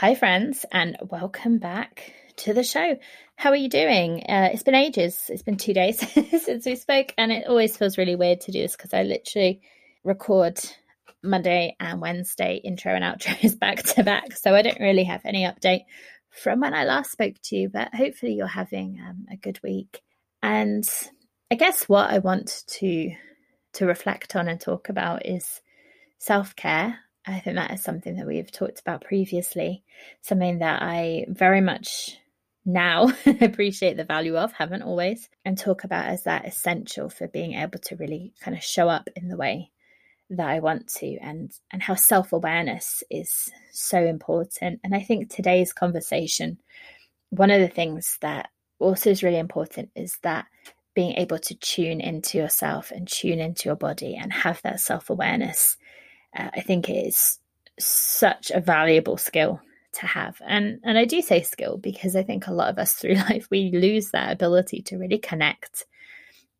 Hi, friends, and welcome back to the show. How are you doing? Uh, it's been ages. It's been two days since we spoke, and it always feels really weird to do this because I literally record Monday and Wednesday intro and outros back to back. So I don't really have any update from when I last spoke to you, but hopefully you're having um, a good week. And I guess what I want to to reflect on and talk about is self care I think that is something that we've talked about previously, something that I very much now appreciate the value of, haven't always, and talk about as that essential for being able to really kind of show up in the way that I want to and and how self-awareness is so important. And I think today's conversation, one of the things that also is really important is that being able to tune into yourself and tune into your body and have that self-awareness uh, I think it is such a valuable skill to have. And and I do say skill because I think a lot of us through life we lose that ability to really connect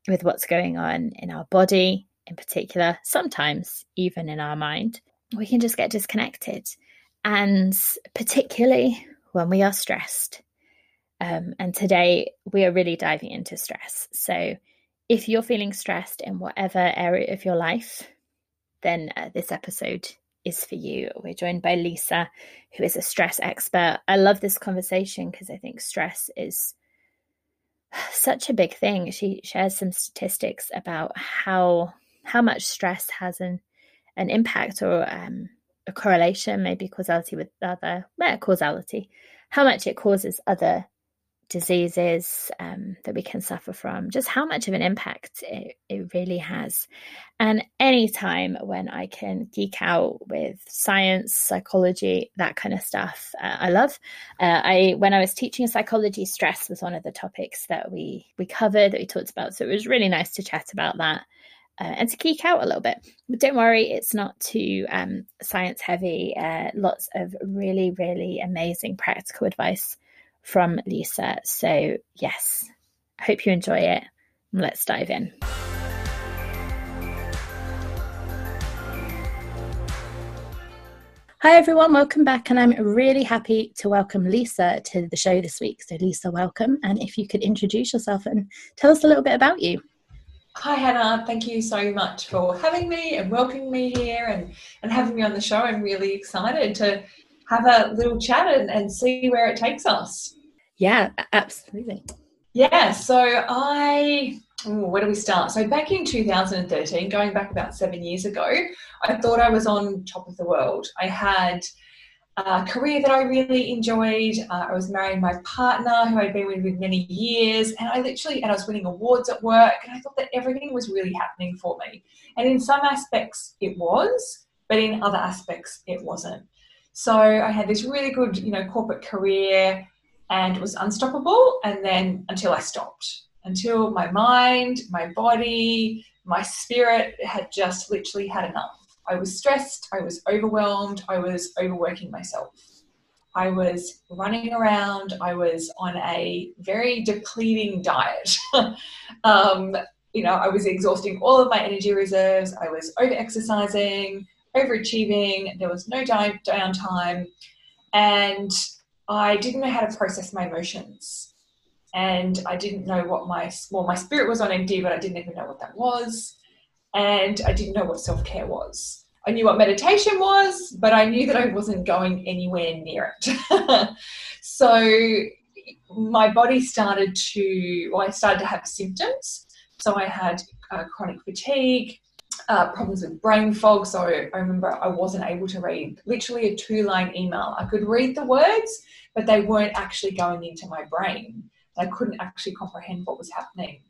with what's going on in our body in particular, sometimes even in our mind. We can just get disconnected. And particularly when we are stressed. Um, and today we are really diving into stress. So if you're feeling stressed in whatever area of your life, then uh, this episode is for you. We're joined by Lisa, who is a stress expert. I love this conversation because I think stress is such a big thing. She shares some statistics about how how much stress has an an impact or um, a correlation, maybe causality with other well, causality, how much it causes other diseases um, that we can suffer from, just how much of an impact it, it really has. And any time when I can geek out with science, psychology, that kind of stuff, uh, I love. Uh, I when I was teaching psychology, stress was one of the topics that we we covered that we talked about. So it was really nice to chat about that. Uh, and to geek out a little bit. But don't worry, it's not too um, science heavy. Uh, lots of really, really amazing practical advice from Lisa. So, yes, I hope you enjoy it. Let's dive in. Hi, everyone. Welcome back. And I'm really happy to welcome Lisa to the show this week. So, Lisa, welcome. And if you could introduce yourself and tell us a little bit about you. Hi, Hannah. Thank you so much for having me and welcoming me here and, and having me on the show. I'm really excited to have a little chat and, and see where it takes us. Yeah, absolutely. Yeah, so I, ooh, where do we start? So back in 2013, going back about seven years ago, I thought I was on top of the world. I had a career that I really enjoyed. Uh, I was marrying my partner who I'd been with for many years, and I literally, and I was winning awards at work, and I thought that everything was really happening for me. And in some aspects, it was, but in other aspects, it wasn't. So I had this really good, you know, corporate career and was unstoppable. And then until I stopped, until my mind, my body, my spirit had just literally had enough. I was stressed, I was overwhelmed, I was overworking myself. I was running around, I was on a very depleting diet. um, you know, I was exhausting all of my energy reserves, I was over exercising, overachieving, there was no downtime. And I didn't know how to process my emotions. And I didn't know what my, well, my spirit was on empty, but I didn't even know what that was. And I didn't know what self care was. I knew what meditation was, but I knew that I wasn't going anywhere near it. so my body started to, well, I started to have symptoms. So I had uh, chronic fatigue, uh, problems with brain fog. So I remember I wasn't able to read literally a two line email. I could read the words, but they weren't actually going into my brain. I couldn't actually comprehend what was happening.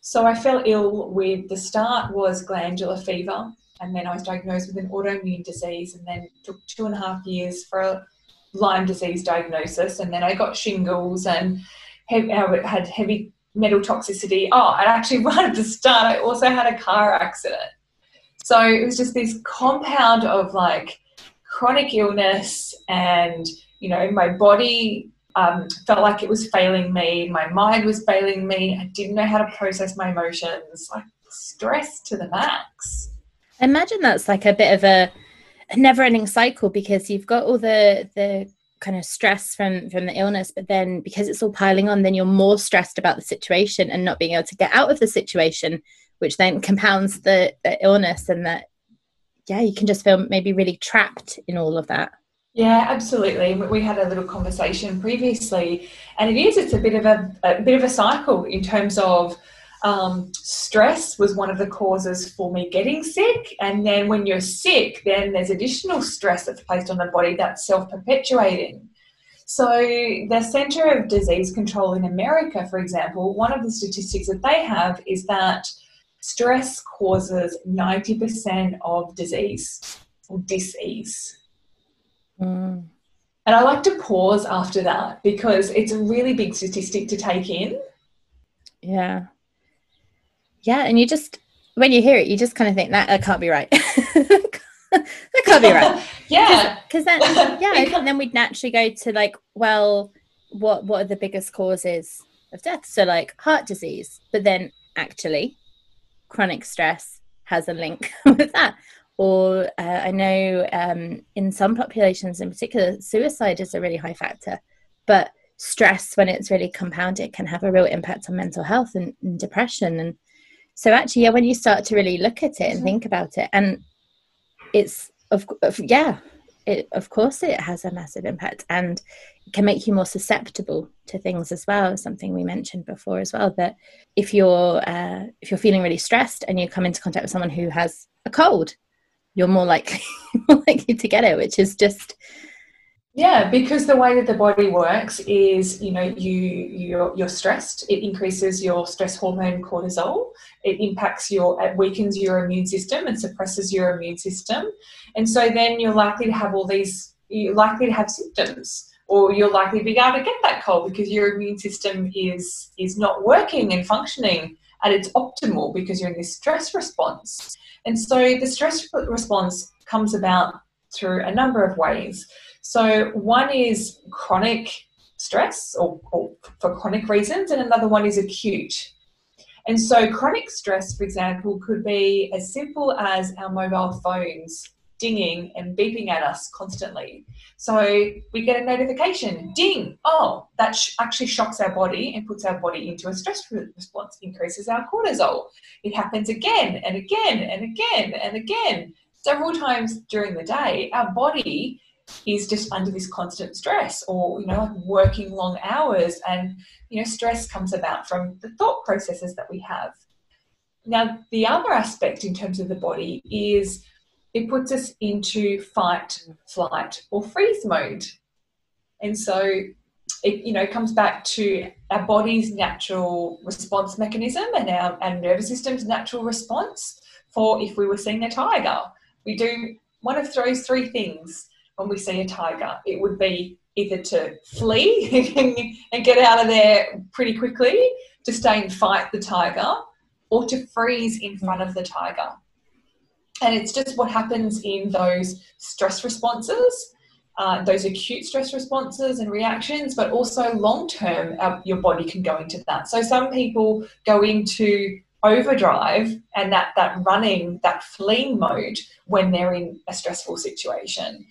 So I fell ill with the start was glandular fever. and then I was diagnosed with an autoimmune disease, and then took two and a half years for a Lyme disease diagnosis, and then I got shingles and had heavy metal toxicity. Oh, and actually, right at the start, I also had a car accident. So it was just this compound of like chronic illness, and you know, my body um, felt like it was failing me. My mind was failing me. I didn't know how to process my emotions. Like stress to the max. Imagine that's like a bit of a, a never-ending cycle because you've got all the the kind of stress from from the illness but then because it's all piling on then you're more stressed about the situation and not being able to get out of the situation which then compounds the, the illness and that yeah you can just feel maybe really trapped in all of that yeah, absolutely. We had a little conversation previously, and it is. It's a bit of a, a bit of a cycle in terms of um, stress was one of the causes for me getting sick, and then when you're sick, then there's additional stress that's placed on the body that's self-perpetuating. So, the Center of Disease Control in America, for example, one of the statistics that they have is that stress causes 90% of disease or disease. Mm. And I like to pause after that because it's a really big statistic to take in. Yeah. Yeah. And you just, when you hear it, you just kind of think that, that can't be right. that can't be right. yeah. Because then, yeah, and then we'd naturally go to like, well, what what are the biggest causes of death? So like heart disease, but then actually, chronic stress has a link with that or uh, I know um, in some populations in particular, suicide is a really high factor, but stress, when it's really compounded, can have a real impact on mental health and, and depression. And so, actually, yeah, when you start to really look at it and mm-hmm. think about it, and it's of, of yeah, it, of course, it has a massive impact and can make you more susceptible to things as well. Something we mentioned before as well that if you're uh, if you're feeling really stressed and you come into contact with someone who has a cold, you're more likely more likely to get it, which is just yeah, because the way that the body works is, you know, you you're, you're stressed. It increases your stress hormone cortisol. It impacts your, it weakens your immune system and suppresses your immune system, and so then you're likely to have all these. You're likely to have symptoms, or you're likely to be able to get that cold because your immune system is is not working and functioning at its optimal because you're in this stress response. And so the stress response comes about through a number of ways. So one is chronic stress or, or, for chronic reasons, and another one is acute. And so chronic stress, for example, could be as simple as our mobile phones dinging and beeping at us constantly. So we get a notification, ding, oh, that sh- actually shocks our body and puts our body into a stress response, increases our cortisol. It happens again and again and again and again, several times during the day. Our body is just under this constant stress or you know like working long hours and you know stress comes about from the thought processes that we have now the other aspect in terms of the body is it puts us into fight, flight, or freeze mode. And so it you know comes back to our body's natural response mechanism and our, our nervous system's natural response for if we were seeing a tiger. We do one of those three things when we see a tiger. It would be either to flee and get out of there pretty quickly, to stay and fight the tiger, or to freeze in front of the tiger. And it's just what happens in those stress responses, uh, those acute stress responses and reactions, but also long term, uh, your body can go into that. So some people go into overdrive and that, that running, that fleeing mode when they're in a stressful situation.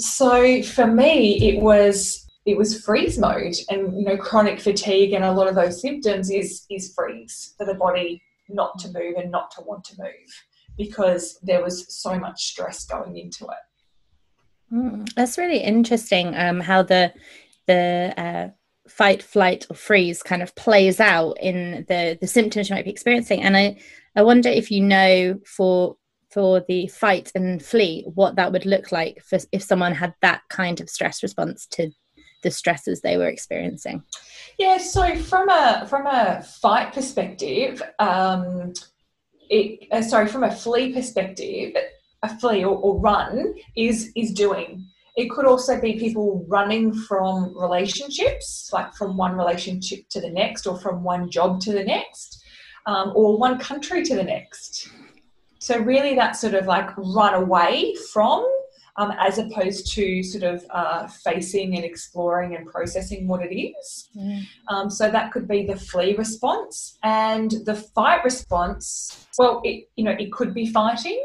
So for me, it was it was freeze mode and you know chronic fatigue and a lot of those symptoms is is freeze for the body not to move and not to want to move because there was so much stress going into it. Mm, that's really interesting. Um, how the the uh, fight, flight, or freeze kind of plays out in the the symptoms you might be experiencing, and I I wonder if you know for for the fight and flee what that would look like for if someone had that kind of stress response to the stresses they were experiencing. Yeah, so from a from a fight perspective, um, it, uh, sorry, from a flee perspective, a flee or, or run is is doing. It could also be people running from relationships, like from one relationship to the next, or from one job to the next, um, or one country to the next. So, really, that sort of like run away from um, as opposed to sort of uh, facing and exploring and processing what it is. Mm. Um, so that could be the flee response and the fight response. Well, it you know it could be fighting,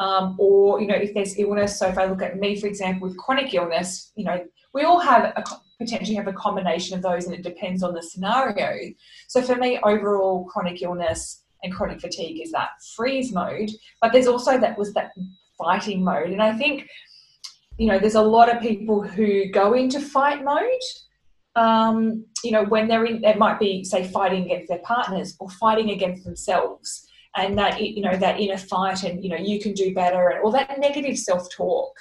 um, or you know if there's illness. So if I look at me, for example, with chronic illness, you know we all have a, potentially have a combination of those, and it depends on the scenario. So for me, overall chronic illness and chronic fatigue is that freeze mode, but there's also that was that fighting mode. And I think, you know, there's a lot of people who go into fight mode. Um, you know, when they're in, it might be, say, fighting against their partners or fighting against themselves. And that, you know, that inner fight and, you know, you can do better and all that negative self talk.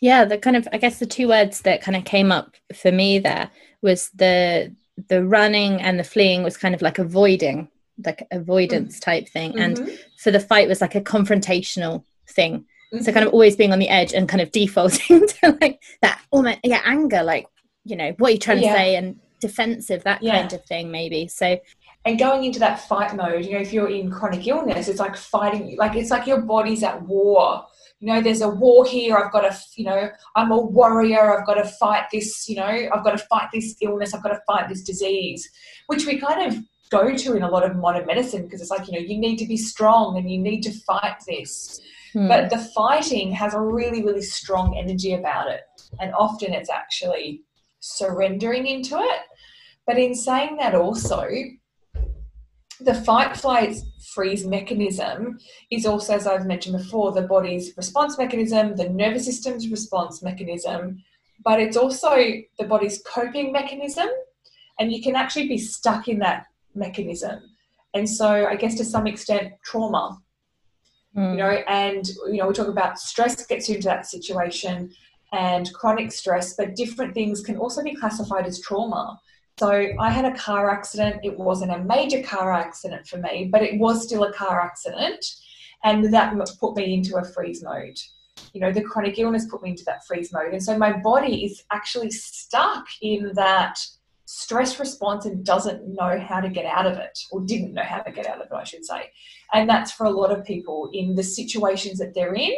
Yeah, the kind of, I guess the two words that kind of came up for me there was the, the running and the fleeing was kind of like avoiding like avoidance mm. type thing and mm-hmm. for the fight was like a confrontational thing so kind of always being on the edge and kind of defaulting to like that almost yeah anger like you know what are you trying yeah. to say and defensive that yeah. kind of thing maybe so and going into that fight mode you know if you're in chronic illness it's like fighting like it's like your body's at war you know there's a war here i've got to you know i'm a warrior i've got to fight this you know i've got to fight this illness i've got to fight this disease which we kind of go to in a lot of modern medicine because it's like you know you need to be strong and you need to fight this Hmm. But the fighting has a really, really strong energy about it. And often it's actually surrendering into it. But in saying that, also, the fight, flight, freeze mechanism is also, as I've mentioned before, the body's response mechanism, the nervous system's response mechanism, but it's also the body's coping mechanism. And you can actually be stuck in that mechanism. And so, I guess to some extent, trauma mm. you know, and you know, we talk about stress gets you into that situation and chronic stress, but different things can also be classified as trauma. So I had a car accident. It wasn't a major car accident for me, but it was still a car accident. And that put me into a freeze mode. You know, the chronic illness put me into that freeze mode. And so my body is actually stuck in that stress response and doesn't know how to get out of it, or didn't know how to get out of it, I should say. And that's for a lot of people in the situations that they're in.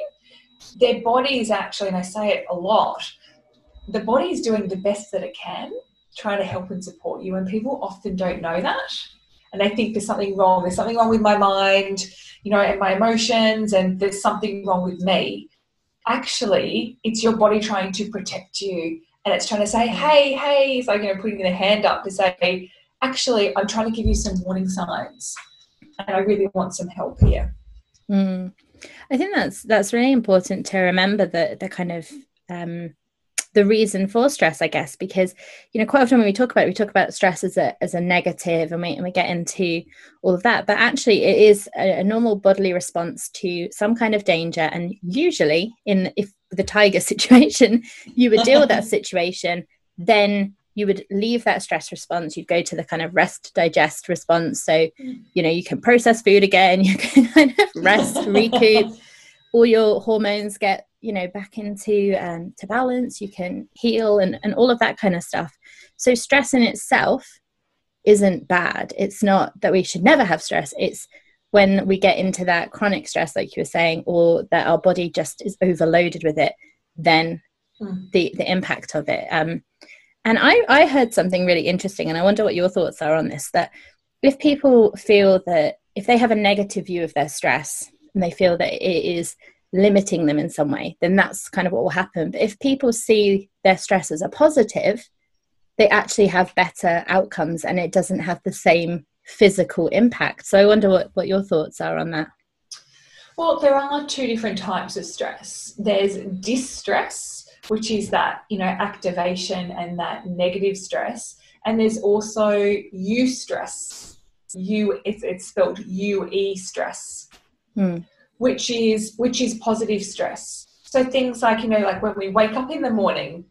Their body is actually, and I say it a lot, the body is doing the best that it can, trying to help and support you. And people often don't know that. And they think there's something wrong. There's something wrong with my mind, you know, and my emotions, and there's something wrong with me. Actually, it's your body trying to protect you and it's trying to say, hey, hey, it's like, you know, putting their hand up to say, actually, I'm trying to give you some warning signs and I really want some help here. Mm. I think that's that's really important to remember that the kind of um, the reason for stress, I guess, because you know quite often when we talk about it, we talk about stress as a as a negative, and we and we get into all of that. But actually, it is a, a normal bodily response to some kind of danger, and usually, in if the tiger situation, you would deal with that situation, then you would leave that stress response. You'd go to the kind of rest digest response. So you know you can process food again you can kind of rest recoup. All your hormones get you know back into um, to balance. You can heal and, and all of that kind of stuff. So stress in itself isn't bad. It's not that we should never have stress. It's when we get into that chronic stress like you were saying or that our body just is overloaded with it then mm. the the impact of it um, and I, I heard something really interesting and i wonder what your thoughts are on this that if people feel that if they have a negative view of their stress and they feel that it is limiting them in some way then that's kind of what will happen but if people see their stress as a positive they actually have better outcomes and it doesn't have the same physical impact. So I wonder what, what your thoughts are on that. Well, there are two different types of stress. There's distress, which is that, you know, activation and that negative stress. And there's also eustress. U it's, it's spelled UE stress, hmm. which is which is positive stress. So things like, you know, like when we wake up in the morning,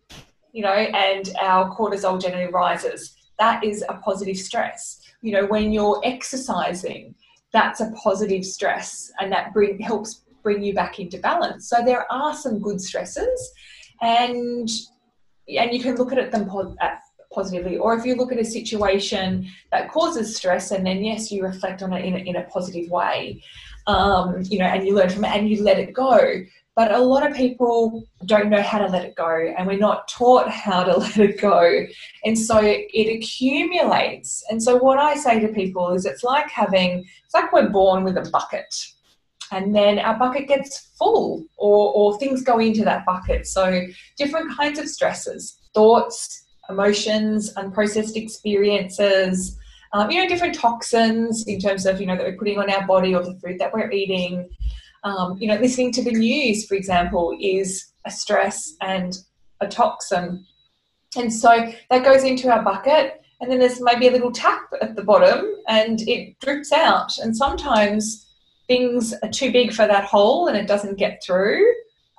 you know, and our cortisol generally rises, that is a positive stress you know, when you're exercising, that's a positive stress and that bring, helps bring you back into balance. So there are some good stresses and and you can look at them positively or if you look at a situation that causes stress and then yes you reflect on it in a, in a positive way um, you know and you learn from it and you let it go but a lot of people don't know how to let it go and we're not taught how to let it go. And so it accumulates. And so what i say to people is it's like having it's like we're born with a bucket and then our bucket gets full or, or things go into that bucket. So different kinds of stresses thoughts emotions, unprocessed experiences, um, you know, different toxins in terms of, you know, that we're putting on our body or the food that we're eating. Um, you know, listening to the news, for example, is a stress and a toxin. And so that goes into our bucket, and then there's maybe a little tap at the bottom and it drips out. And sometimes things are too big for that hole and it doesn't get through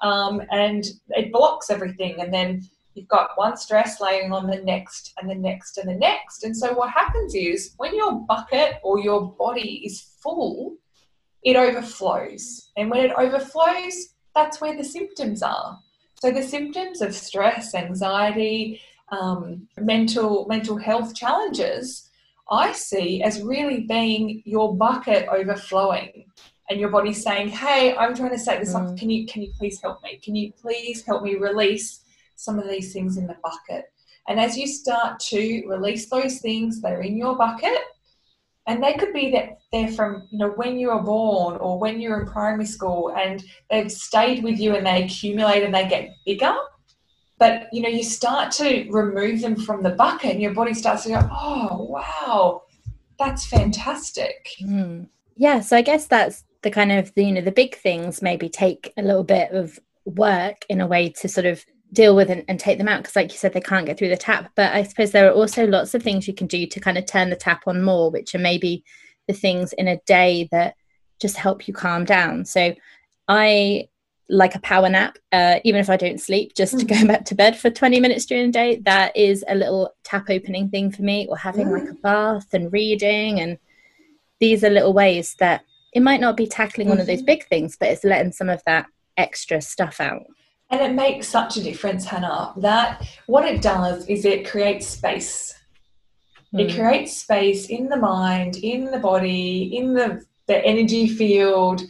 um, and it blocks everything. And then you've got one stress laying on the next and the next and the next. And so what happens is when your bucket or your body is full, it overflows. And when it overflows, that's where the symptoms are. So the symptoms of stress, anxiety, um, mental mental health challenges, I see as really being your bucket overflowing and your body saying, "Hey, I'm trying to set this mm. up. Can you can you please help me? Can you please help me release some of these things in the bucket. And as you start to release those things that are in your bucket, and they could be that they're from you know when you were born or when you're in primary school and they've stayed with you and they accumulate and they get bigger but you know you start to remove them from the bucket and your body starts to go oh wow that's fantastic mm. yeah so i guess that's the kind of the, you know the big things maybe take a little bit of work in a way to sort of deal with and, and take them out because like you said they can't get through the tap. But i suppose there are also lots of things you can do to kind of turn the tap on more which are maybe the things in a day that just help you calm down. So i like a power nap uh, even if i don't sleep just to go mm. back to bed for 20 minutes during the day. That is a little tap opening thing for me or having like a bath and reading and these are little ways that it might not be tackling one of those mm-hmm. big things but it's letting some of that extra stuff out and it makes such a difference, Hannah, that what it does is it creates space. Mm. It hmm. creates space in the mind, in the body, in the, the energy field,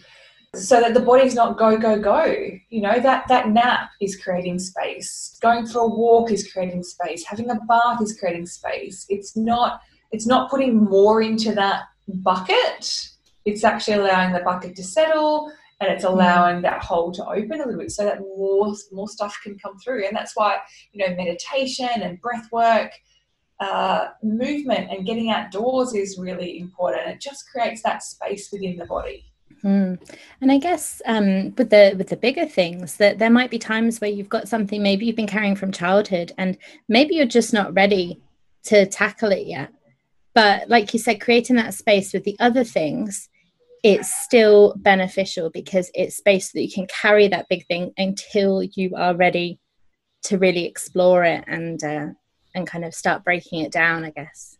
so that the body's not go, go, go. You know, that, that nap is creating space. Going for a walk is creating space. Having a bath is creating space. It's not it's not putting more into that bucket. It's actually allowing the bucket to settle and it's allowing that hole to open a little bit so that more more stuff can come through. And that's why you know meditation and breath work uh, movement and getting outdoors is really important. It just creates that space within the body. Mm. and i guess um, with the with the bigger things that there might be times where you've got something maybe you've been carrying from childhood and maybe you're just not ready to tackle it yet. But like you said creating that space with the other things it's still beneficial because it's space that you can carry that big thing until you are ready to really explore it and uh, and kind of start breaking it down i guess.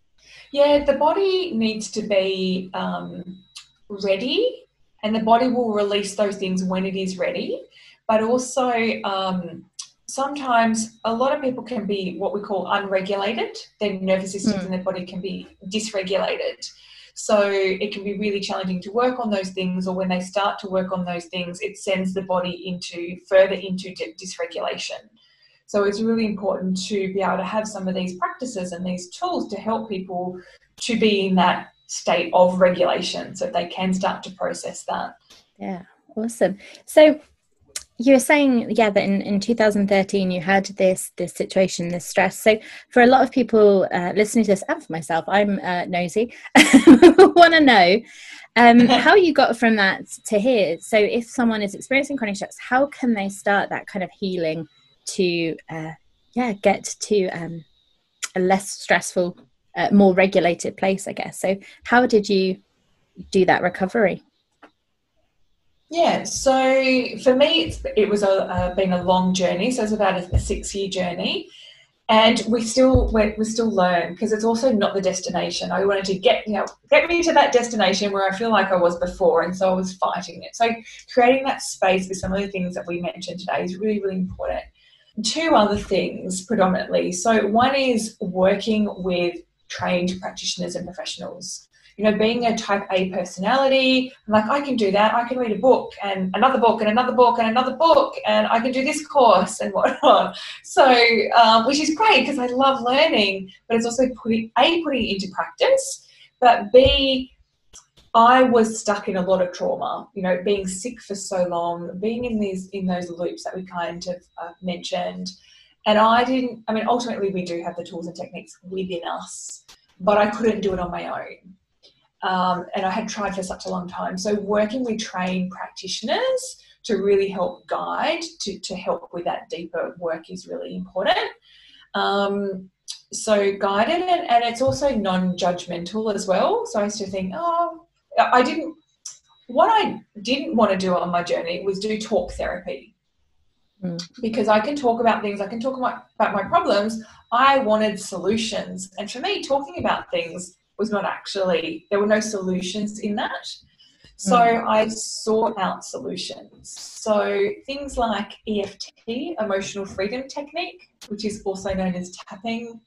Yeah the body needs to be um, ready and the body will release those things when it is ready. But also um, sometimes a lot of people can be what we call unregulated. Their nervous systems mm. and their body can be dysregulated so it can be really challenging to work on those things, or when they start to work on those things, it sends the body into further into dysregulation. So it's really important to be able to have some of these practices and these tools to help people to be in that state of regulation so they can start to process that. Yeah, awesome. So you were saying yeah that in, in 2013 you had this this situation this stress. So for a lot of people uh, listening to this and for myself i'm uh, nosy want to know um, how you got from that to here. So if someone is experiencing chronic stress how can they start that kind of healing to uh, yeah get to um, a less stressful uh, more regulated place i guess? So how did you do that recovery yeah, so for me, it was a, uh, been a long journey. So it's about a, a six year journey. and we still we still learn because it's also not the destination. I wanted to get you know get me to that destination where I feel like I was before, and so I was fighting it. So creating that space with some of the things that we mentioned today is really really important. Two other things predominantly. So one is working with trained practitioners and professionals you know, being a type A personality, I'm like, I can do that. I can read a book and another book and another book and another book, and I can do this course and whatnot. So, um, which is great because I love learning, but it's also putting A, putting it into practice, but B, I was stuck in a lot of trauma, you know, being sick for so long, being in these in those loops that we kind of uh, mentioned. And I didn't, I mean, ultimately, we do have the tools and techniques within us, but I couldn't do it on my own. Um, and I had tried for such a long time. So, working with trained practitioners to really help guide, to, to help with that deeper work is really important. Um, so, guided, and, and it's also non judgmental as well. So, I used to think, oh, I didn't, what I didn't want to do on my journey was do talk therapy. Mm. Because I can talk about things, I can talk about, about my problems. I wanted solutions. And for me, talking about things was not actually, there were no solutions in that. So mm. I sought out solutions. So things like EFT, emotional freedom technique, which is also known as tapping,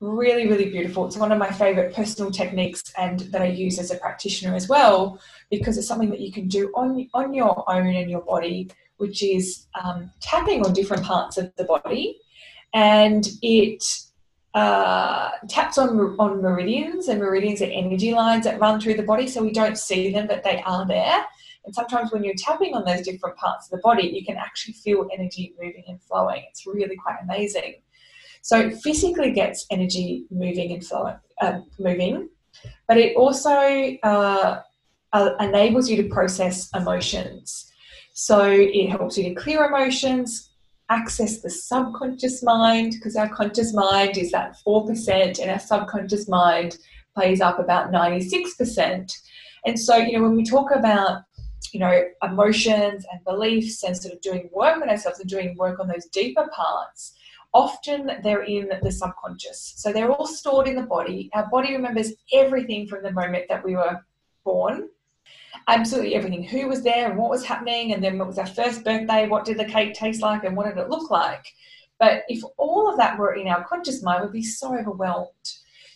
really, really beautiful. It's one of my favorite personal techniques and that I use as a practitioner as well, because it's something that you can do on, on your own and your body, which is um, tapping on different parts of the body. And it uh, taps on, on meridians, and meridians are energy lines that run through the body, so we don't see them, but they are there. And sometimes when you're tapping on those different parts of the body, you can actually feel energy moving and flowing. It's really quite amazing. So it physically gets energy moving and flowing, uh, moving, but it also uh, uh, enables you to process emotions. So it helps you to clear emotions, access the subconscious mind because our conscious mind is that 4% and our subconscious mind plays up about 96%. And so, you know, when we talk about, you know, emotions and beliefs and sort of doing work on ourselves and doing work on those deeper parts, often they're in the subconscious. So they're all stored in the body. Our body remembers everything from the moment that we were born absolutely everything. Who was there and what was happening? And then what was our first birthday? What did the cake taste like? And what did it look like? But if all of that were in our conscious mind we'd be so overwhelmed.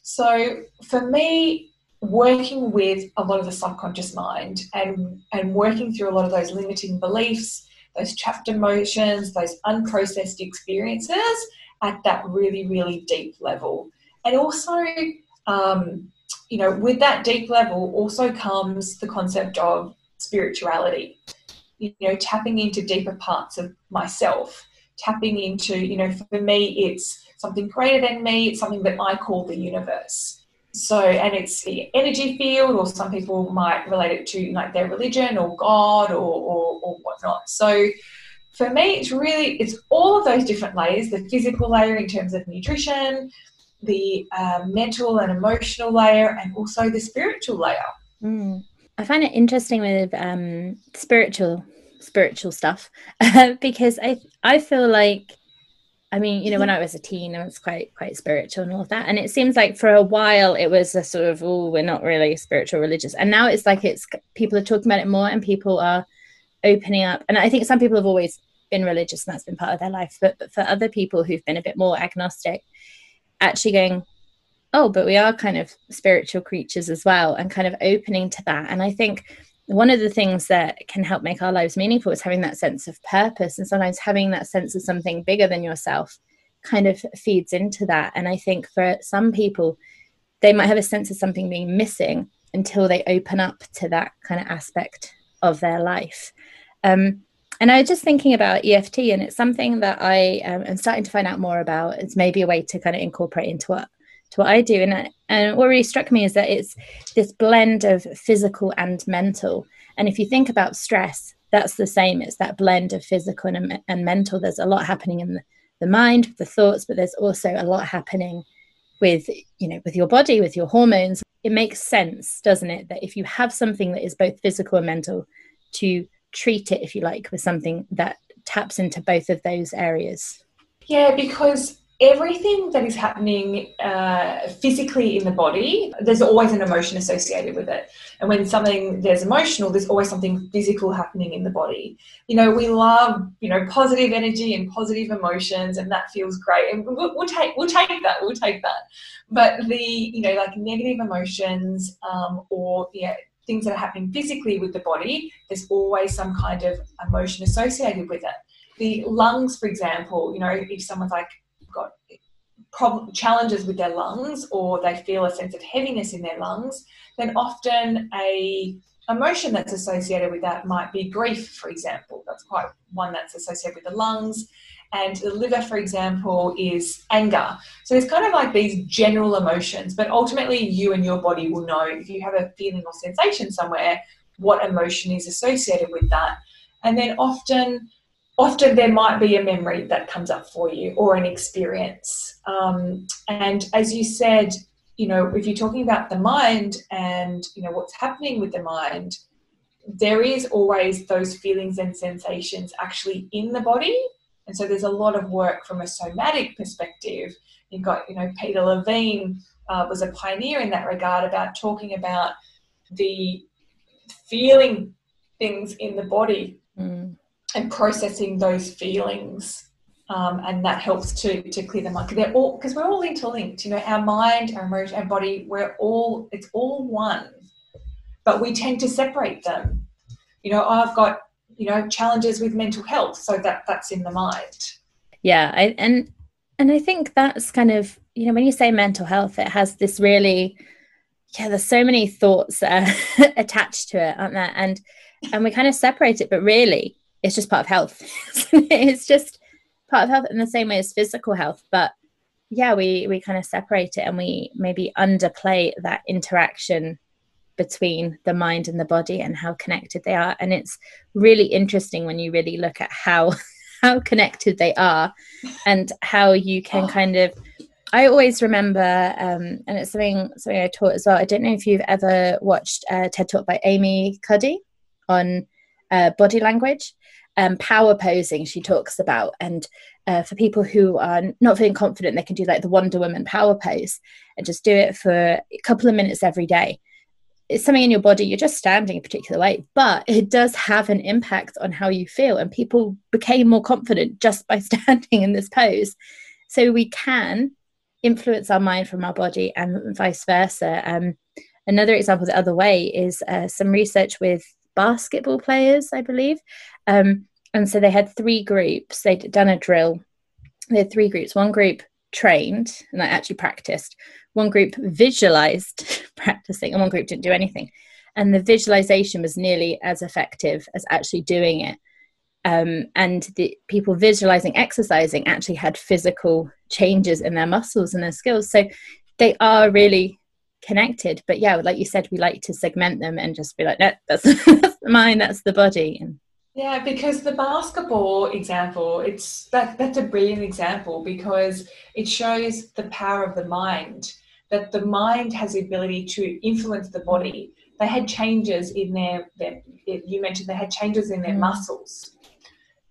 So for me working with a lot of the subconscious mind and and working through a lot of those limiting beliefs those trapped emotions those unprocessed experiences at that really really deep level. And also um, you know, with that deep level also comes the concept of spirituality. You know, tapping into deeper parts of myself, tapping into, you know, for me, it's something greater than me, it's something that I call the universe. So, and it's the energy field, or some people might relate it to like their religion or God or, or, or whatnot. So, for me, it's really it's all of those different layers: the physical layer in terms of nutrition, the uh, mental and emotional layer and also the spiritual layer. Mm. I find it interesting with um, spiritual spiritual stuff because I I feel like I mean you know when I was a teen I was quite quite spiritual and all of that and it seems like for a while it was a sort of oh we're not really spiritual religious and now it's like it's people are talking about it more and people are opening up and I think some people have always been religious and that's been part of their life but, but for other people who've been a bit more agnostic actually going, oh, but we are kind of spiritual creatures as well, and kind of opening to that. And I think one of the things that can help make our lives meaningful is having that sense of purpose. And sometimes having that sense of something bigger than yourself kind of feeds into that. And I think for some people, they might have a sense of something being missing until they open up to that kind of aspect of their life. Um, and I was just thinking about EFT, and it's something that I um, am starting to find out more about. It's maybe a way to kind of incorporate into what to what I do. And and what really struck me is that it's this blend of physical and mental. And if you think about stress, that's the same. It's that blend of physical and, and mental. There's a lot happening in the, the mind, the thoughts, but there's also a lot happening with you know with your body, with your hormones. It makes sense, doesn't it, that if you have something that is both physical and mental, to treat it, if you like, with something that taps into both of those areas? Yeah, because everything that is happening uh, physically in the body, there's always an emotion associated with it. And when something there's emotional, there's always something physical happening in the body. You know, we love you know positive energy and positive emotions, and that feels great. And we'll, we'll take we'll take that. We'll take that. But the you know like negative emotions um, or yeah things that are happening physically with the body, there's always some kind of emotion associated with it. The lungs, for example, you know, if someone's like got problem, challenges with their lungs or they feel a sense of heaviness in their lungs, then often a emotion that's associated with that might be grief, for example. That's quite one that's associated with the lungs. And the liver, for example, is anger. So it's kind of like these general emotions, but ultimately you and your body will know if you have a feeling or sensation somewhere, what emotion is associated with that. And then often often there might be a memory that comes up for you or an experience. Um, and as you said, you know, if you're talking about the mind and, you know, what's happening with the mind, there is always those feelings and sensations actually in the body. And so there's a lot of work from a somatic perspective. You've got, you know, Peter Levine uh, was a pioneer in that regard about talking about the feeling things in the body. Mm and processing those feelings. Um, and that helps to to clear the mind. They're all because we're all interlinked. You know, our mind, our emotion, our body. We're all it's all one, but we tend to separate them. You know, I've got you know challenges with mental health, so that that's in the mind. Yeah, I, and and I think that's kind of you know when you say mental health, it has this really yeah. There's so many thoughts uh, attached to it, aren't there? And and we kind of separate it, but really it's just part of health. it's just part of health in the same way as physical health. But yeah, we we kind of separate it and we maybe underplay that interaction between the mind and the body and how connected they are. And it's really interesting when you really look at how how connected they are and how you can oh. kind of I always remember, um, and it's something something I taught as well. I don't know if you've ever watched a TED Talk by Amy Cuddy on uh, body language um, power posing she talks about and uh, for people who are not feeling confident they can do like the wonder woman power pose and just do it for a couple of minutes every day it's something in your body you're just standing a particular way but it does have an impact on how you feel and people became more confident just by standing in this pose so we can influence our mind from our body and vice versa um, another example the other way is uh, some research with basketball players, I believe. Um, and so they had three groups. They'd done a drill. They had three groups. One group trained and I actually practiced. One group visualized practicing, and one group didn't do anything. And the visualization was nearly as effective as actually doing it. Um, and the people visualizing exercising actually had physical changes in their muscles and their skills. So they are really connected but yeah like you said we like to segment them and just be like no that's, that's the mind that's the body and yeah because the basketball example it's that that's a brilliant example because it shows the power of the mind that the mind has the ability to influence the body. They had changes in their, their you mentioned they had changes in their mm. muscles.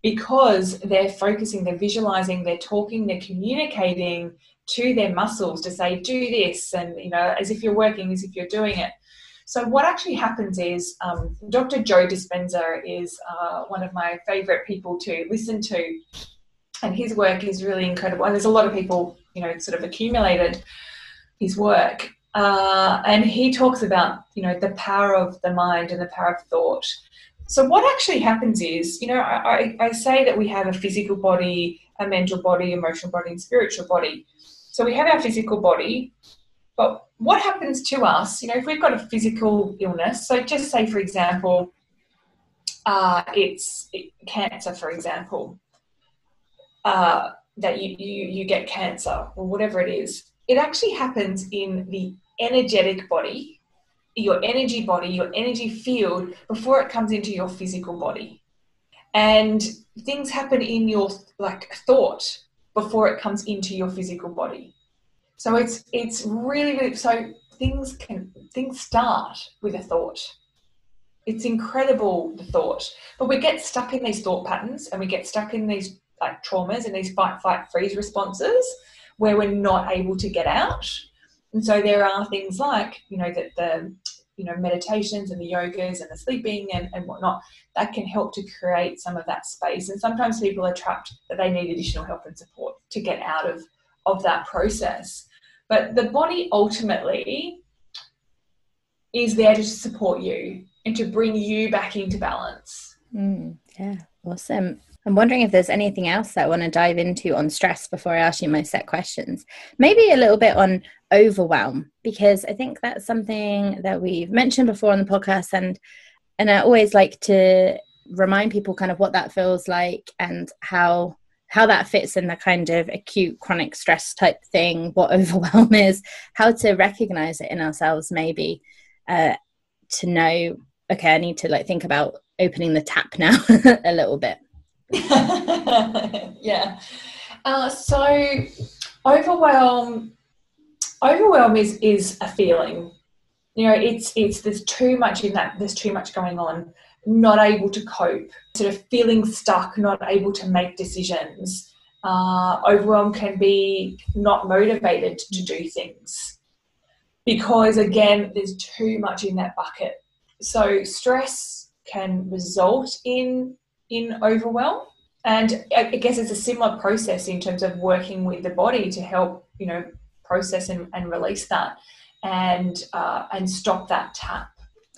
Because they're focusing they're visualizing they're talking they're communicating to their muscles to say do this and you know as if you're working as if you're doing it so what actually happens is um, dr joe dispenza is uh, one of my favorite people to listen to. And his work is really incredible. And there's a lot of people you know sort of accumulated his work. Uh, and he talks about you know the power of the mind and the power of thought. So what actually happens is you know I, I say that we have a physical body a mental body emotional body and spiritual body. So we have our physical body, but what happens to us, you know, if we've got a physical illness, so just say, for example, uh, it's cancer, for example, uh, that you, you, you get cancer or whatever it is, it actually happens in the energetic body, your energy body, your energy field before it comes into your physical body. And things happen in your like thought before it comes into your physical body. So it's it's really really so things can things start with a thought. It's incredible the thought, but we get stuck in these thought patterns and we get stuck in these like traumas and these fight flight freeze responses, where we're not able to get out. And so there are things like, you know, that the you know meditations and the yogas and the sleeping and, and whatnot that can help to create some of that space and sometimes people are trapped that they need additional help and support to get out of of that process. But the body ultimately is there to support you and to bring you back into balance. Mm, yeah awesome. I'm wondering if there's anything else that I want to dive into on stress before I ask you my set questions. Maybe a little bit on overwhelm, because I think that's something that we've mentioned before on the podcast and and I always like to remind people kind of what that feels like and how how that fits in the kind of acute chronic stress type thing, what overwhelm is, how to recognize it in ourselves maybe uh, to know okay, I need to like think about opening the tap now a little bit. yeah. Uh, so overwhelm overwhelm is is a feeling. You know, it's it's there's too much in that. There's too much going on. Not able to cope. Sort of feeling stuck. Not able to make decisions. Uh, overwhelm can be not motivated to do things because again, there's too much in that bucket. So stress can result in in overwhelm. And I guess it's a similar process in terms of working with the body to help, you know, process and, and release that and uh, and stop that tap.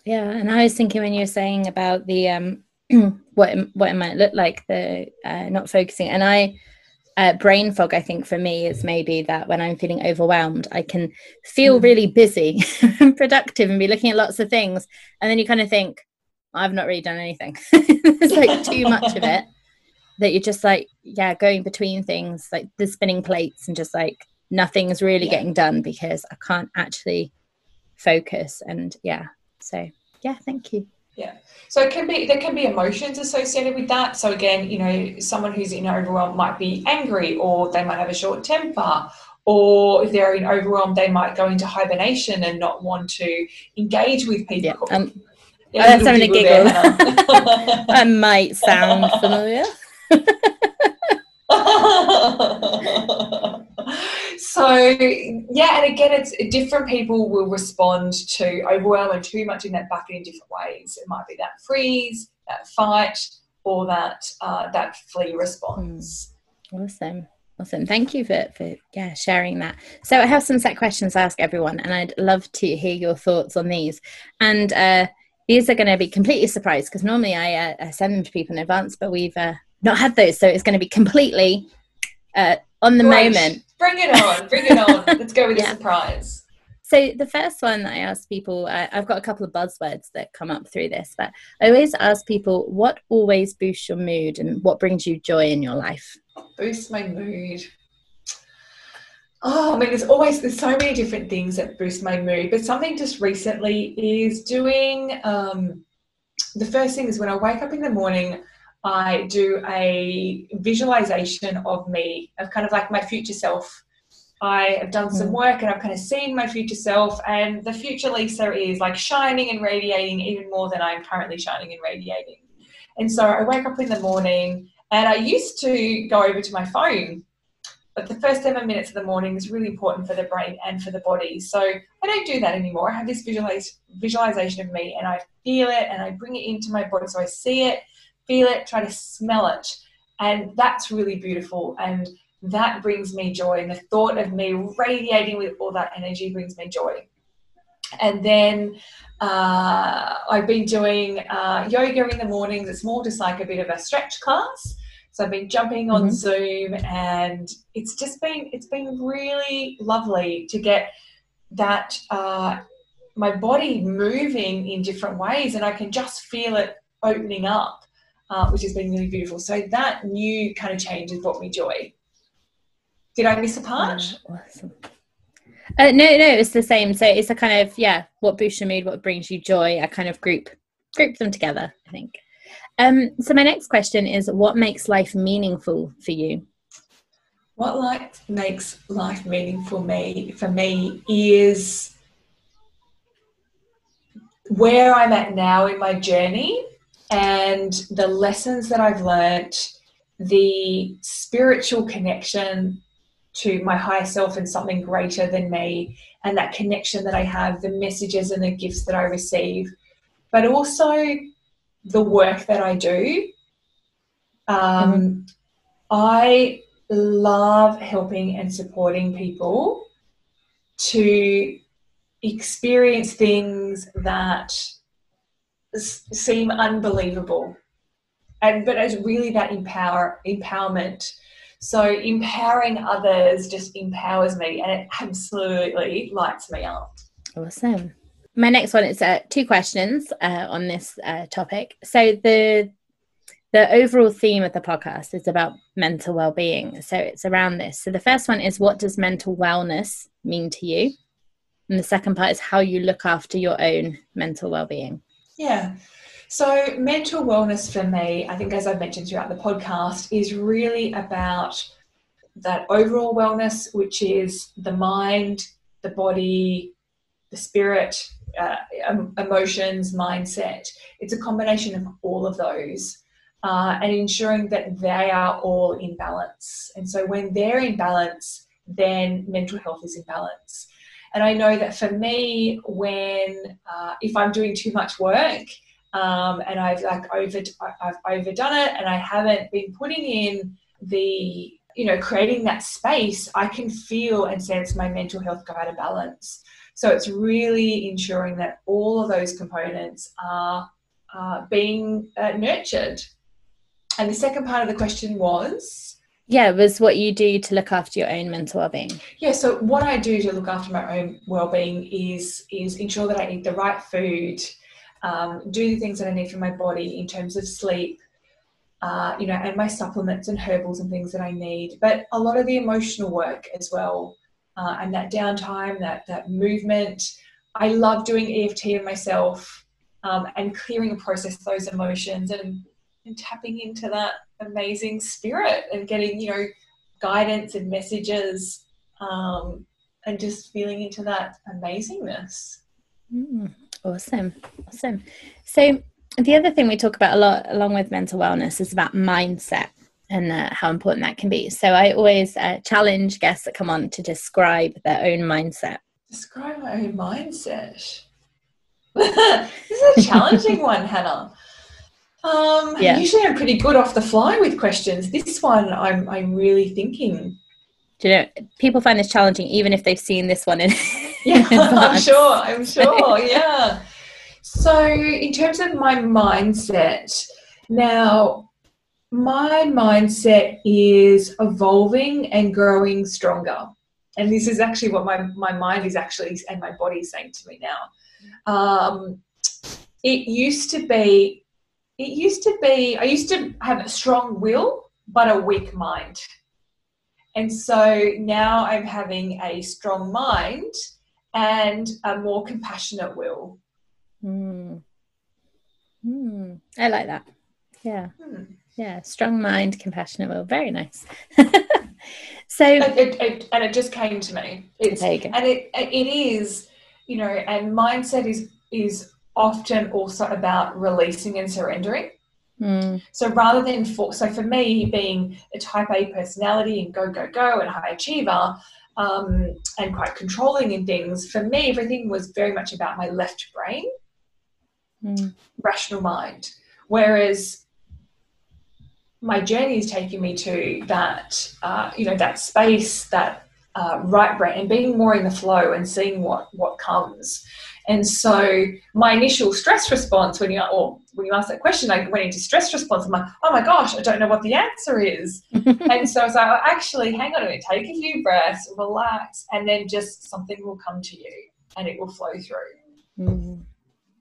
Yeah, and I was thinking when you were saying about the um, what it, what it might look like, the uh, not focusing, and I uh, brain fog. I think for me is maybe that when I'm feeling overwhelmed, I can feel mm. really busy and productive and be looking at lots of things, and then you kind of think, I've not really done anything. There's like too much of it that you're just like, yeah, going between things, like the spinning plates, and just like nothing's really yeah. getting done because I can't actually focus. And yeah, so yeah, thank you. Yeah. So it can be there can be emotions associated with that. So again, you know, someone who's in overwhelm might be angry or they might have a short temper or if they're in overwhelm, they might go into hibernation and not want to engage with people. Yeah, um, I was having a giggle. that might sound familiar. so yeah, and again, it's different people will respond to overwhelm and too much in that bucket in different ways. It might be that freeze, that fight, or that uh, that flee response. Hmm. Awesome. Awesome. Thank you for, for yeah sharing that. So I have some set questions to ask everyone, and I'd love to hear your thoughts on these. And uh, these are going to be completely surprised because normally I, uh, I, send them to people in advance, but we've uh, not had those, so it's going to be completely uh, on the Great. moment. Bring it on! Bring it on! Let's go with yeah. a surprise. So the first one that I ask people, I've got a couple of buzzwords that come up through this, but I always ask people, what always boosts your mood and what brings you joy in your life? Boost my mood. Oh, I mean, there's always there's so many different things that boost my mood, but something just recently is doing. Um, the first thing is when I wake up in the morning, I do a visualization of me, of kind of like my future self. I have done some mm. work and I've kind of seen my future self, and the future Lisa is like shining and radiating even more than I'm currently shining and radiating. And so I wake up in the morning, and I used to go over to my phone but the first seven minutes of the morning is really important for the brain and for the body. So I don't do that anymore. I have this visualize, visualization of me and I feel it and I bring it into my body. So I see it, feel it, try to smell it. And that's really beautiful. And that brings me joy. And the thought of me radiating with all that energy brings me joy. And then uh, I've been doing uh, yoga in the mornings. It's more just like a bit of a stretch class. So I've been jumping on mm-hmm. Zoom and it's just been it's been really lovely to get that uh, my body moving in different ways and I can just feel it opening up, uh, which has been really beautiful. So that new kind of change has brought me joy. Did I miss a part? Awesome. Uh, no, no, it's the same. So it's a kind of yeah, what boosts your mood, what brings you joy. I kind of group group them together. I think. Um, so my next question is, what makes life meaningful for you? What life makes life meaningful for me for me is where I'm at now in my journey and the lessons that I've learnt, the spiritual connection to my higher self and something greater than me, and that connection that I have, the messages and the gifts that I receive, but also the work that I do. Um, mm-hmm. I love helping and supporting people to experience things that seem unbelievable. And but it's really that empower empowerment. So empowering others just empowers me and it absolutely lights me up. Awesome. My next one is uh, two questions uh, on this uh, topic. So the the overall theme of the podcast is about mental well-being. So it's around this. So the first one is what does mental wellness mean to you? And the second part is how you look after your own mental well-being yeah so, mental wellness for me, I think, as I've mentioned throughout the podcast, is really about that overall wellness, which is the mind, the body, the spirit, uh, emotions, mindset. It's a combination of all of those. Uh, and ensuring that they are all in balance. And so when they're in balance, then mental health is in balance. And I know that for me, when uh, if I'm doing too much work, um, and I've like over I've overdone it, and I haven't been putting in the you know creating that space. I can feel and sense my mental health of balance. So it's really ensuring that all of those components are uh, being uh, nurtured. And the second part of the question was. Yeah, it was what you do to look after your own mental well-being. Yeah, so what I do to look after my own well-being is is ensure that I eat the right food, um, do the things that I need for my body in terms of sleep, uh, you know, and my supplements and herbals and things that I need. But a lot of the emotional work as well, uh, and that downtime, that that movement. I love doing EFT in myself um, and clearing and process those emotions and, and tapping into that amazing spirit and getting you know guidance and messages um, and just feeling into that amazingness. Mm. Awesome. Awesome. So, the other thing we talk about a lot, along with mental wellness, is about mindset and uh, how important that can be. So, I always uh, challenge guests that come on to describe their own mindset. Describe my own mindset. this is a challenging one, Hannah. Um, yeah. Usually, I'm pretty good off the fly with questions. This one, I'm I'm really thinking. Do you know people find this challenging even if they've seen this one in yeah, I'm sure. I'm sure. Yeah. So, in terms of my mindset, now my mindset is evolving and growing stronger. And this is actually what my, my mind is actually, and my body is saying to me now. Um, it used to be, it used to be, I used to have a strong will, but a weak mind. And so now I'm having a strong mind and a more compassionate will. Mm. Mm. I like that. Yeah. Mm. Yeah. Strong mind, compassionate will. Very nice. so, it, it, it, and it just came to me. It's, and it, it is, you know, and mindset is is often also about releasing and surrendering. Mm. So rather than for so for me being a type A personality and go go go and high achiever, um, and quite controlling in things, for me, everything was very much about my left brain, mm. rational mind. Whereas my journey is taking me to that, uh, you know, that space, that uh, right brain, and being more in the flow and seeing what what comes. And so my initial stress response when you or when you ask that question, I went into stress response. I'm like, oh my gosh, I don't know what the answer is. and so I was like, actually, hang on a minute, take a few breaths, relax, and then just something will come to you and it will flow through. Mm.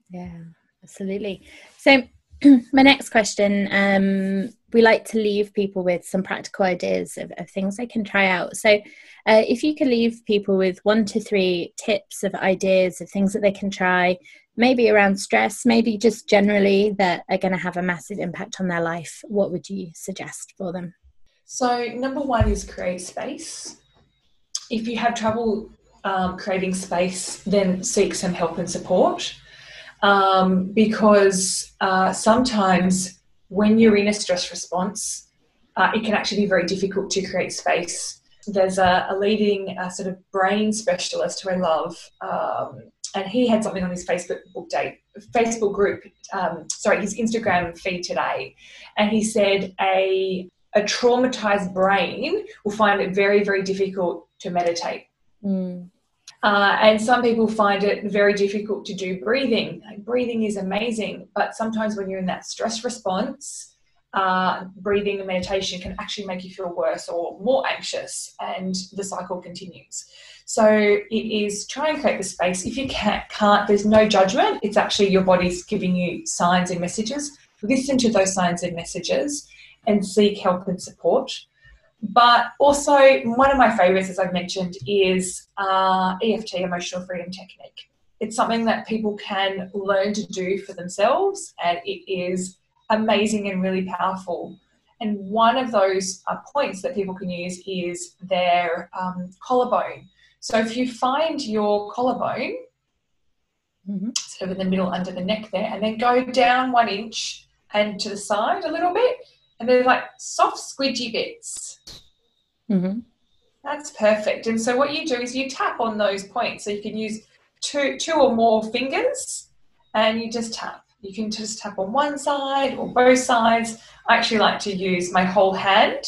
Yeah, absolutely. So my next question um, we like to leave people with some practical ideas of, of things they can try out so uh, if you could leave people with one to three tips of ideas of things that they can try maybe around stress maybe just generally that are going to have a massive impact on their life what would you suggest for them? So number one is create space. If you have trouble um, creating space then seek some help and support. Um, because uh, sometimes when you're in a stress response, uh, it can actually be very difficult to create space there's a, a leading uh, sort of brain specialist who I love, um, and he had something on his Facebook book date, Facebook group, um, sorry, his Instagram feed today, and he said a a traumatized brain will find it very, very difficult to meditate. Mm. Uh, and some people find it very difficult to do breathing. Like, breathing is amazing, but sometimes when you're in that stress response, uh, breathing and meditation can actually make you feel worse or more anxious, and the cycle continues. So it is try and create the space. If you can't, can't, there's no judgment. It's actually your body's giving you signs and messages. Listen to those signs and messages, and seek help and support. But also, one of my favorites, as I've mentioned, is uh, EFT, Emotional Freedom Technique. It's something that people can learn to do for themselves, and it is amazing and really powerful. And one of those uh, points that people can use is their um, collarbone. So if you find your collarbone, mm-hmm. sort of in the middle under the neck there, and then go down one inch and to the side a little bit, and they're like soft, squidgy bits. Mm-hmm. That's perfect. And so what you do is you tap on those points. So you can use two, two or more fingers, and you just tap. You can just tap on one side or both sides. I actually like to use my whole hand.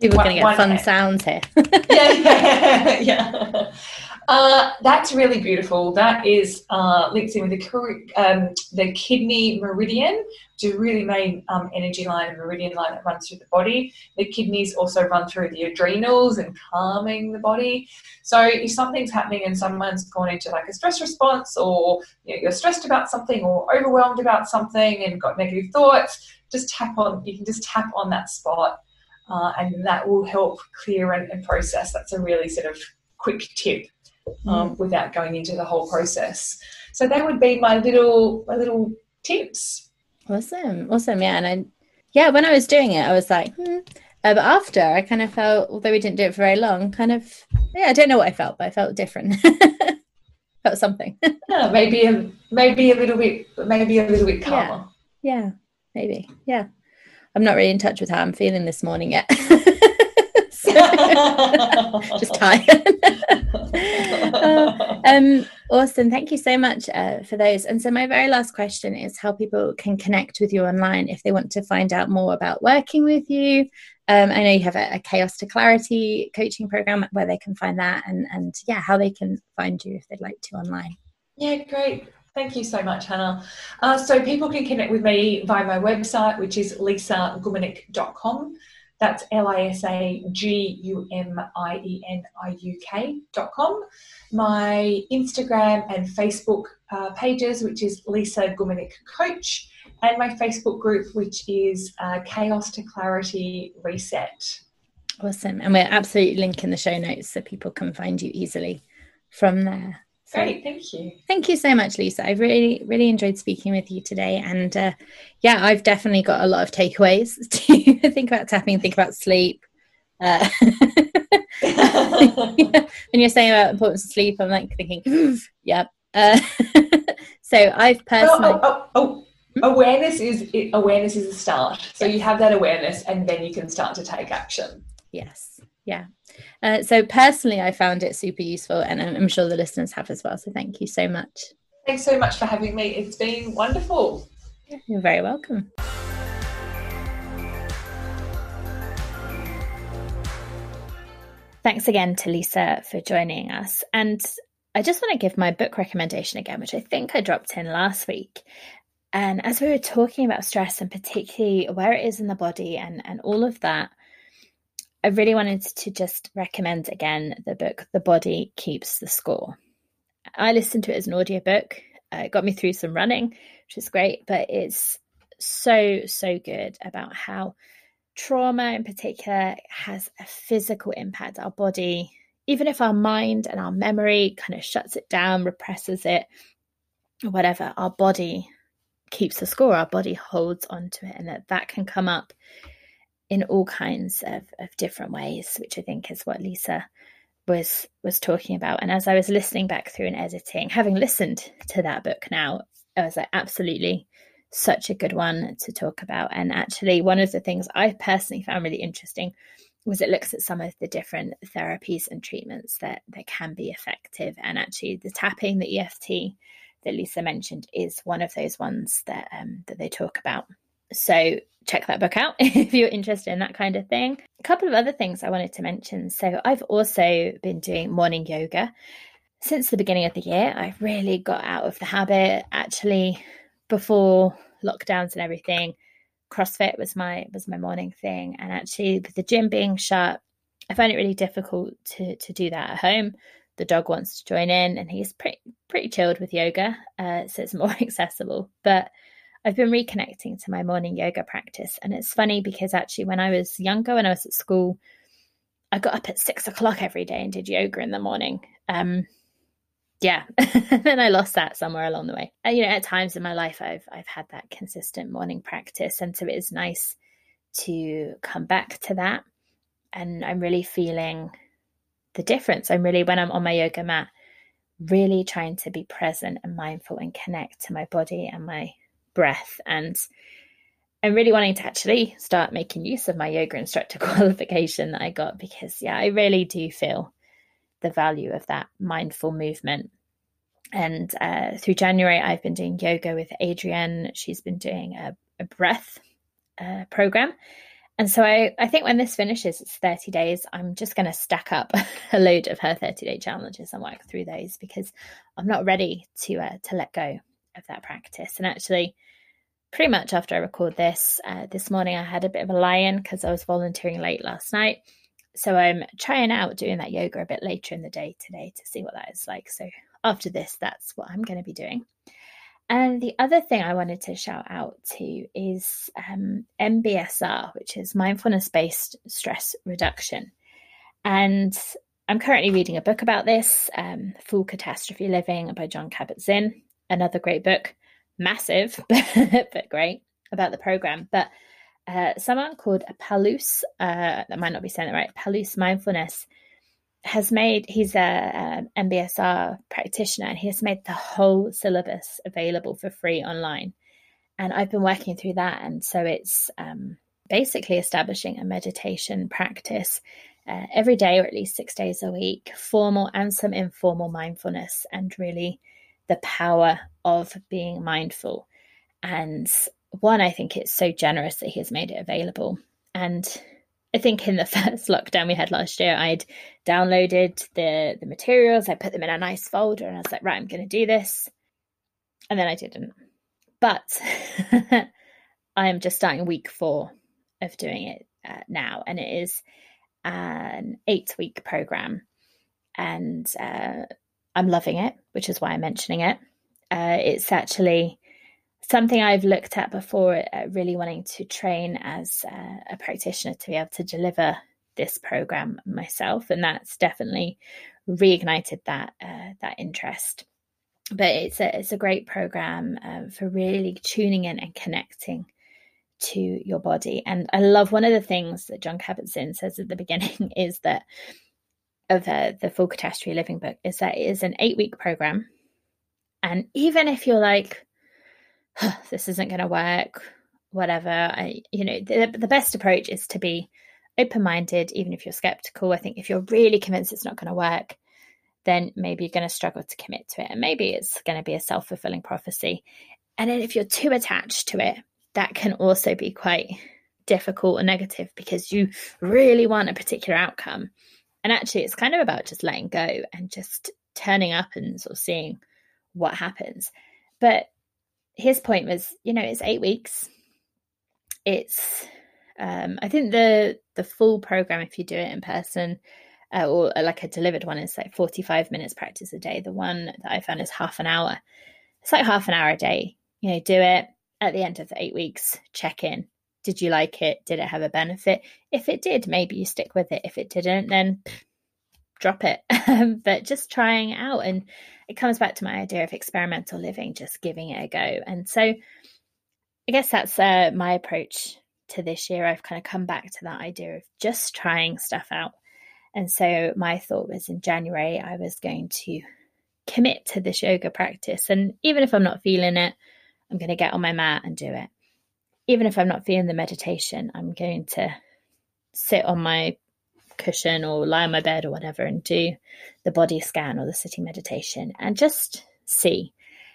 People are going to get fun hand. sounds here. yeah, yeah, yeah. Uh, that's really beautiful. That is uh, links in with the um, the kidney meridian, which is a really main um, energy line and meridian line that runs through the body. The kidneys also run through the adrenals and calming the body. So if something's happening and someone's gone into like a stress response, or you know, you're stressed about something, or overwhelmed about something, and got negative thoughts, just tap on. You can just tap on that spot. Uh, and that will help clear and, and process. That's a really sort of quick tip um, mm. without going into the whole process. So that would be my little my little tips. Awesome, awesome, yeah. And I, yeah, when I was doing it, I was like, hmm. Uh, but after, I kind of felt, although we didn't do it for very long, kind of, yeah, I don't know what I felt, but I felt different. felt something. yeah, maybe a maybe a little bit, maybe a little bit calmer. Yeah, yeah maybe. Yeah, I'm not really in touch with how I'm feeling this morning yet. just tired. um, awesome. Thank you so much uh, for those. And so, my very last question is how people can connect with you online if they want to find out more about working with you. Um, I know you have a, a, Chaos to Clarity coaching program where they can find that, and and yeah, how they can find you if they'd like to online. Yeah, great. Thank you so much, Hannah. Uh, so people can connect with me via my website, which is lisagumeniuk.com. That's L I S A G U M I E N I U K dot com. My Instagram and Facebook uh, pages, which is Lisa Gumeniuk Coach, and my Facebook group, which is uh, Chaos to Clarity Reset. Awesome. And we're absolutely linking the show notes so people can find you easily from there. Great, thank you. Thank you so much, Lisa. I've really, really enjoyed speaking with you today. And uh, yeah, I've definitely got a lot of takeaways to think about tapping, think about sleep. Uh, when you're saying about importance of sleep, I'm like thinking, yep. Uh, so I've personally. Oh, oh, oh, oh. Awareness is awareness is a start. So you have that awareness, and then you can start to take action. Yes. Yeah. Uh, so personally, I found it super useful, and I'm, I'm sure the listeners have as well. So thank you so much. Thanks so much for having me. It's been wonderful. You're very welcome. Thanks again to Lisa for joining us. And I just want to give my book recommendation again, which I think I dropped in last week. And as we were talking about stress and particularly where it is in the body and, and all of that, I really wanted to just recommend again the book The Body Keeps the Score. I listened to it as an audiobook. Uh, it got me through some running, which is great, but it's so, so good about how trauma in particular has a physical impact. Our body, even if our mind and our memory kind of shuts it down, represses it, whatever, our body keeps the score. Our body holds on to it, and that that can come up in all kinds of, of different ways, which I think is what Lisa was was talking about. And as I was listening back through and editing, having listened to that book now, I was like, absolutely such a good one to talk about. And actually, one of the things I personally found really interesting was it looks at some of the different therapies and treatments that that can be effective and actually the tapping the eft that lisa mentioned is one of those ones that um, that they talk about so check that book out if you're interested in that kind of thing. A couple of other things i wanted to mention. So i've also been doing morning yoga. Since the beginning of the year i've really got out of the habit. Actually before lockdowns and everything CrossFit was my was my morning thing, and actually with the gym being shut, I find it really difficult to to do that at home. The dog wants to join in, and he's pretty pretty chilled with yoga, uh, so it's more accessible. But I've been reconnecting to my morning yoga practice, and it's funny because actually when I was younger, when I was at school, I got up at six o'clock every day and did yoga in the morning. Um, yeah then i lost that somewhere along the way. And, you know at times in my life i've i've had that consistent morning practice and so it is nice to come back to that. And i'm really feeling the difference. I'm really when i'm on my yoga mat really trying to be present and mindful and connect to my body and my breath and i'm really wanting to actually start making use of my yoga instructor qualification that i got because yeah i really do feel the value of that mindful movement. And uh, through January, I've been doing yoga with Adrienne. She's been doing a, a breath uh, program. And so I, I think when this finishes, it's 30 days, I'm just going to stack up a load of her 30 day challenges and work through those because I'm not ready to uh, to let go of that practice. And actually, pretty much after I record this, uh, this morning I had a bit of a lie in because I was volunteering late last night so I'm trying out doing that yoga a bit later in the day today to see what that is like. So after this, that's what I'm going to be doing. And the other thing I wanted to shout out to is um, MBSR, which is mindfulness based stress reduction. And I'm currently reading a book about this, um, Full Catastrophe Living by Jon Kabat-Zinn, another great book, massive, but great about the program. But uh, someone called Palouse, uh, that might not be saying it right, Palouse Mindfulness, has made, he's a, a MBSR practitioner, and he has made the whole syllabus available for free online. And I've been working through that. And so it's um, basically establishing a meditation practice uh, every day, or at least six days a week, formal and some informal mindfulness, and really the power of being mindful. And one, I think it's so generous that he has made it available. And I think in the first lockdown we had last year, I'd downloaded the the materials, I put them in a nice folder, and I was like, right, I'm going to do this. And then I didn't. But I am just starting week four of doing it uh, now, and it is an eight week program, and uh, I'm loving it, which is why I'm mentioning it. Uh, it's actually something I've looked at before, uh, really wanting to train as uh, a practitioner to be able to deliver this program myself, and that's definitely reignited that uh, that interest. But it's a it's a great program uh, for really tuning in and connecting to your body. And I love one of the things that Jon Kabat-Zinn says at the beginning is that of uh, the Full Catastrophe Living book is that it is an eight week program, and even if you're like this isn't going to work, whatever. I, you know, the, the best approach is to be open minded, even if you're skeptical. I think if you're really convinced it's not going to work, then maybe you're going to struggle to commit to it. And maybe it's going to be a self fulfilling prophecy. And then if you're too attached to it, that can also be quite difficult or negative because you really want a particular outcome. And actually, it's kind of about just letting go and just turning up and sort of seeing what happens. But his point was, you know, it's eight weeks. It's, um, I think the the full program, if you do it in person, uh, or like a delivered one, is like forty five minutes practice a day. The one that I found is half an hour. It's like half an hour a day. You know, do it at the end of the eight weeks. Check in. Did you like it? Did it have a benefit? If it did, maybe you stick with it. If it didn't, then drop it. but just trying out and it comes back to my idea of experimental living, just giving it a go. And so I guess that's uh, my approach to this year. I've kind of come back to that idea of just trying stuff out. And so my thought was in January, I was going to commit to this yoga practice. And even if I'm not feeling it, I'm going to get on my mat and do it. Even if I'm not feeling the meditation, I'm going to sit on my cushion or lie on my bed or whatever and do the body scan or the sitting meditation and just see.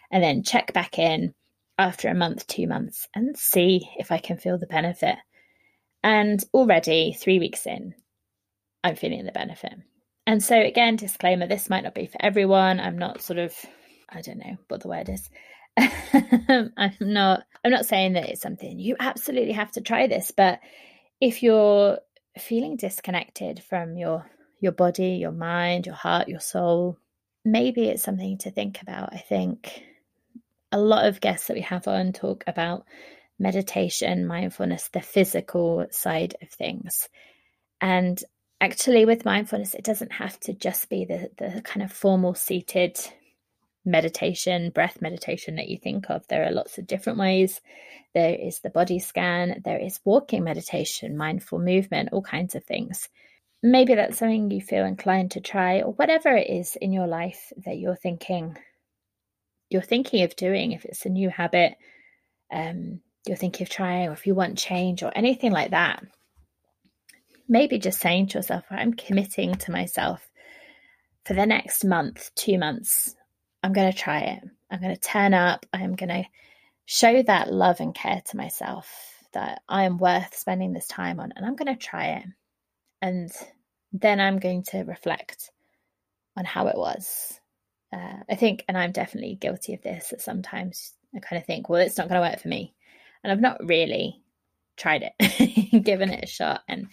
And then check back in after a month, two months, and see if I can feel the benefit. And already three weeks in, I'm feeling the benefit. And so, again, disclaimer this might not be for everyone. I'm not sort of, I don't know what the word is. I'm not I'm not saying that it's something you absolutely have to try this, but if you're feeling disconnected from your your body, your mind, your heart, your soul, maybe it's something to think about. I think a lot of guests that we have on talk about meditation, mindfulness, the physical side of things. And actually with mindfulness, it doesn't have to just be the the kind of formal seated meditation, breath meditation that you think of. There are lots of different ways. There is the body scan, there is walking meditation, mindful movement, all kinds of things. Maybe that's something you feel inclined to try, or whatever it is in your life that you're thinking you're thinking of doing, if it's a new habit, um, you're thinking of trying, or if you want change or anything like that. Maybe just saying to yourself, I'm committing to myself for the next month, two months, I'm going to try it. I'm going to turn up. I'm going to show that love and care to myself that I am worth spending this time on, and I'm going to try it. And then I'm going to reflect on how it was. Uh, I think, and I'm definitely guilty of this, that sometimes I kind of think, well, it's not going to work for me. And I've not really tried it, given it a shot. And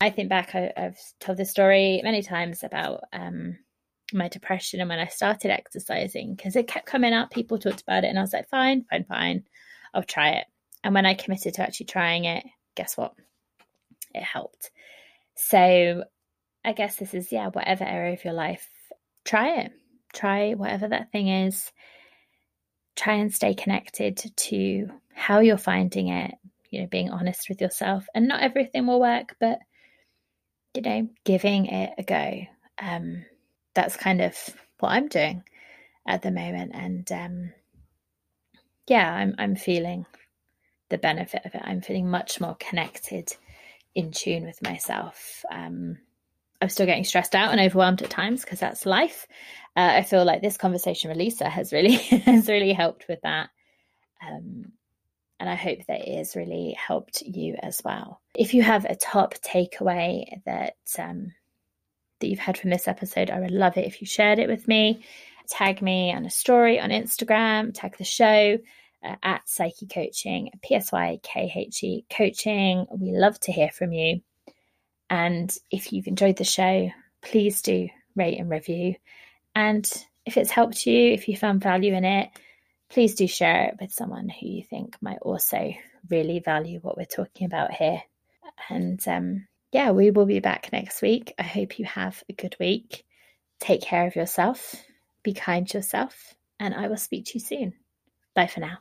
I think back, I, have told this story many times about um, my depression and when I started exercising because it kept coming up. People talked about it, and I was like, fine, fine, fine, I'll try it. And when I committed to actually trying it, guess what? It helped. So I guess this is, yeah, whatever area of your life, try it. Try whatever that thing is. Try and stay connected to how you're finding it, you know, being honest with yourself. And not everything will work, but, you know, giving it a go. Um, that's kind of what I'm doing at the moment. And um, yeah, I'm I'm feeling the benefit of it. I'm feeling much more connected, in tune with myself. Um, I'm still getting stressed out and overwhelmed at times because that's life. Uh, I feel like this conversation with Lisa has really has really helped with that. Um, and I hope that it has really helped you as well. If you have a top takeaway that um, that you've had from this episode. I would love it if you shared it with me. Tag me on a story on Instagram, tag the show uh, at Psykhe Coaching, P S Y K H E Coaching. We love to hear from you. And if you've enjoyed the show, please do rate and review. And if it's helped you, if you found value in it, please do share it with someone who you think might also really value what we're talking about here. And um, yeah, we will be back next week. I hope you have a good week. Take care of yourself, be kind to yourself, and I will speak to you soon. Bye for now.